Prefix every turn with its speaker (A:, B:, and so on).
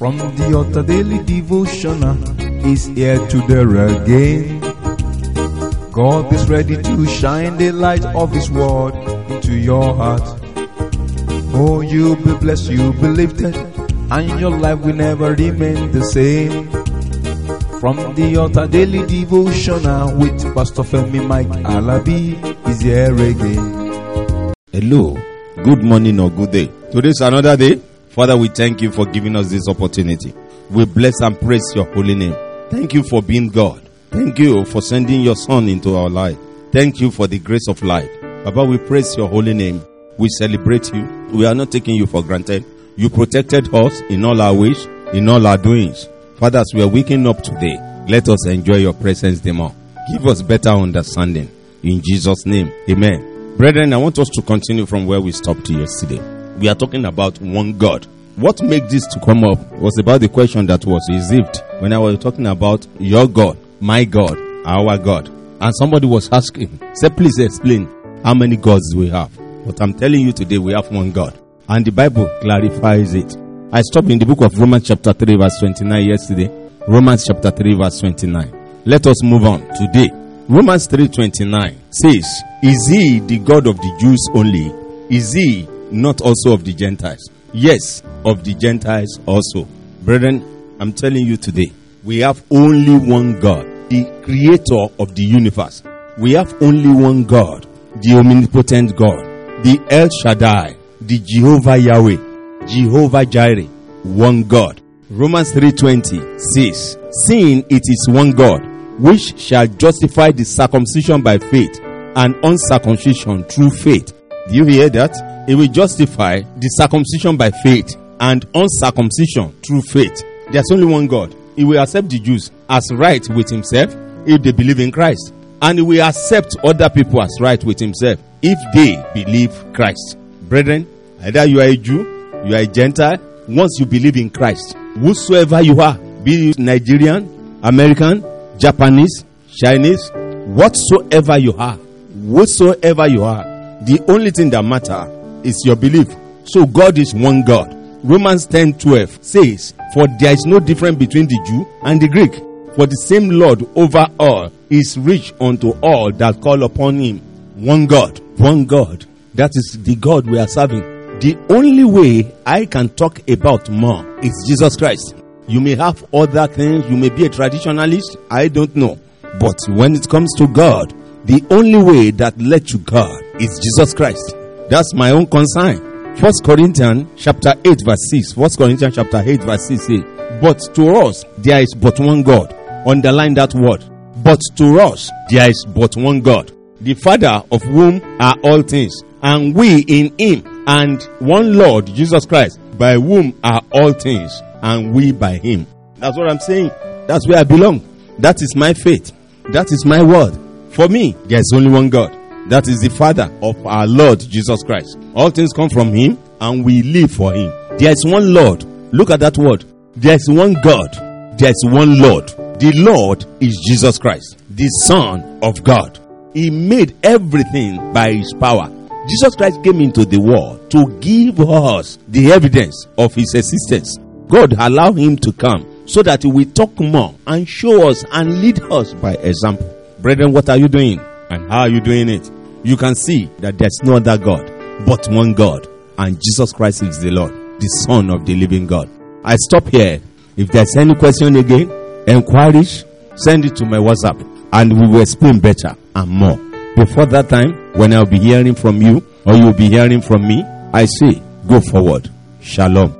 A: From the altar daily devotional is here to there again. God is ready to shine the light of His word into your heart. Oh, you'll be blessed, you'll be lifted, and your life will never remain the same. From the altar daily devotional with Pastor Femi Mike Alabi is here again.
B: Hello, good morning or good day. Today's another day. Father, we thank you for giving us this opportunity. We bless and praise your holy name. Thank you for being God. Thank you for sending your son into our life. Thank you for the grace of life. Baba, we praise your holy name. We celebrate you. We are not taking you for granted. You protected us in all our ways, in all our doings. Fathers, we are waking up today, let us enjoy your presence the more. Give us better understanding. In Jesus' name, amen. Brethren, I want us to continue from where we stopped yesterday. We are talking about one God. What made this to come up was about the question that was received when I was talking about your God, my God, our God. And somebody was asking, say, please explain how many gods we have. But I'm telling you today, we have one God. And the Bible clarifies it. I stopped in the book of Romans chapter 3 verse 29 yesterday. Romans chapter 3 verse 29. Let us move on today. Romans 3:29 says, "Is he the God of the Jews only? Is he not also of the Gentiles?" Yes, of the Gentiles also. Brethren, I'm telling you today, we have only one God, the creator of the universe. We have only one God, the omnipotent God, the El Shaddai, the Jehovah Yahweh, Jehovah Jireh, one God. Romans 3:20 says, "Seeing it is one God, which shall justify the circumcision by faith and uncircumcision through faith." Do you hear that? It will justify the circumcision by faith and uncircumcision through faith. There's only one God. He will accept the Jews as right with himself if they believe in Christ. And he will accept other people as right with himself if they believe Christ. Brethren, either you are a Jew, you are a Gentile, once you believe in Christ, whosoever you are, be you Nigerian, American, Japanese, Chinese, whatsoever you are, whatsoever you are, the only thing that matter is your belief. So God is one God. Romans 10 12 says, For there is no difference between the Jew and the Greek, for the same Lord over all is rich unto all that call upon him. One God, one God. That is the God we are serving. The only way I can talk about more is Jesus Christ. You may have other things, you may be a traditionalist, I don't know. But when it comes to God, the only way that led to God is Jesus Christ. That's my own concern. First Corinthians chapter 8 verse 6. First Corinthians chapter 8 verse 6 says, But to us there is but one God. Underline that word. But to us there is but one God. The Father of whom are all things. And we in him. And one Lord Jesus Christ, by whom are all things. And we by him. That's what I'm saying. That's where I belong. That is my faith. That is my word. For me, there's only one God. That is the Father of our Lord Jesus Christ. All things come from Him and we live for Him. There is one Lord. Look at that word. There is one God. There is one Lord. The Lord is Jesus Christ, the Son of God. He made everything by His power. Jesus Christ came into the world to give us the evidence of His existence. God allowed Him to come so that He will talk more and show us and lead us by example. Brethren, what are you doing? And how are you doing it? You can see that there's no other God but one God. And Jesus Christ is the Lord, the Son of the living God. I stop here. If there's any question again, inquiries, send it to my WhatsApp and we will explain better and more. Before that time, when I'll be hearing from you or you'll be hearing from me, I say, go forward. Shalom.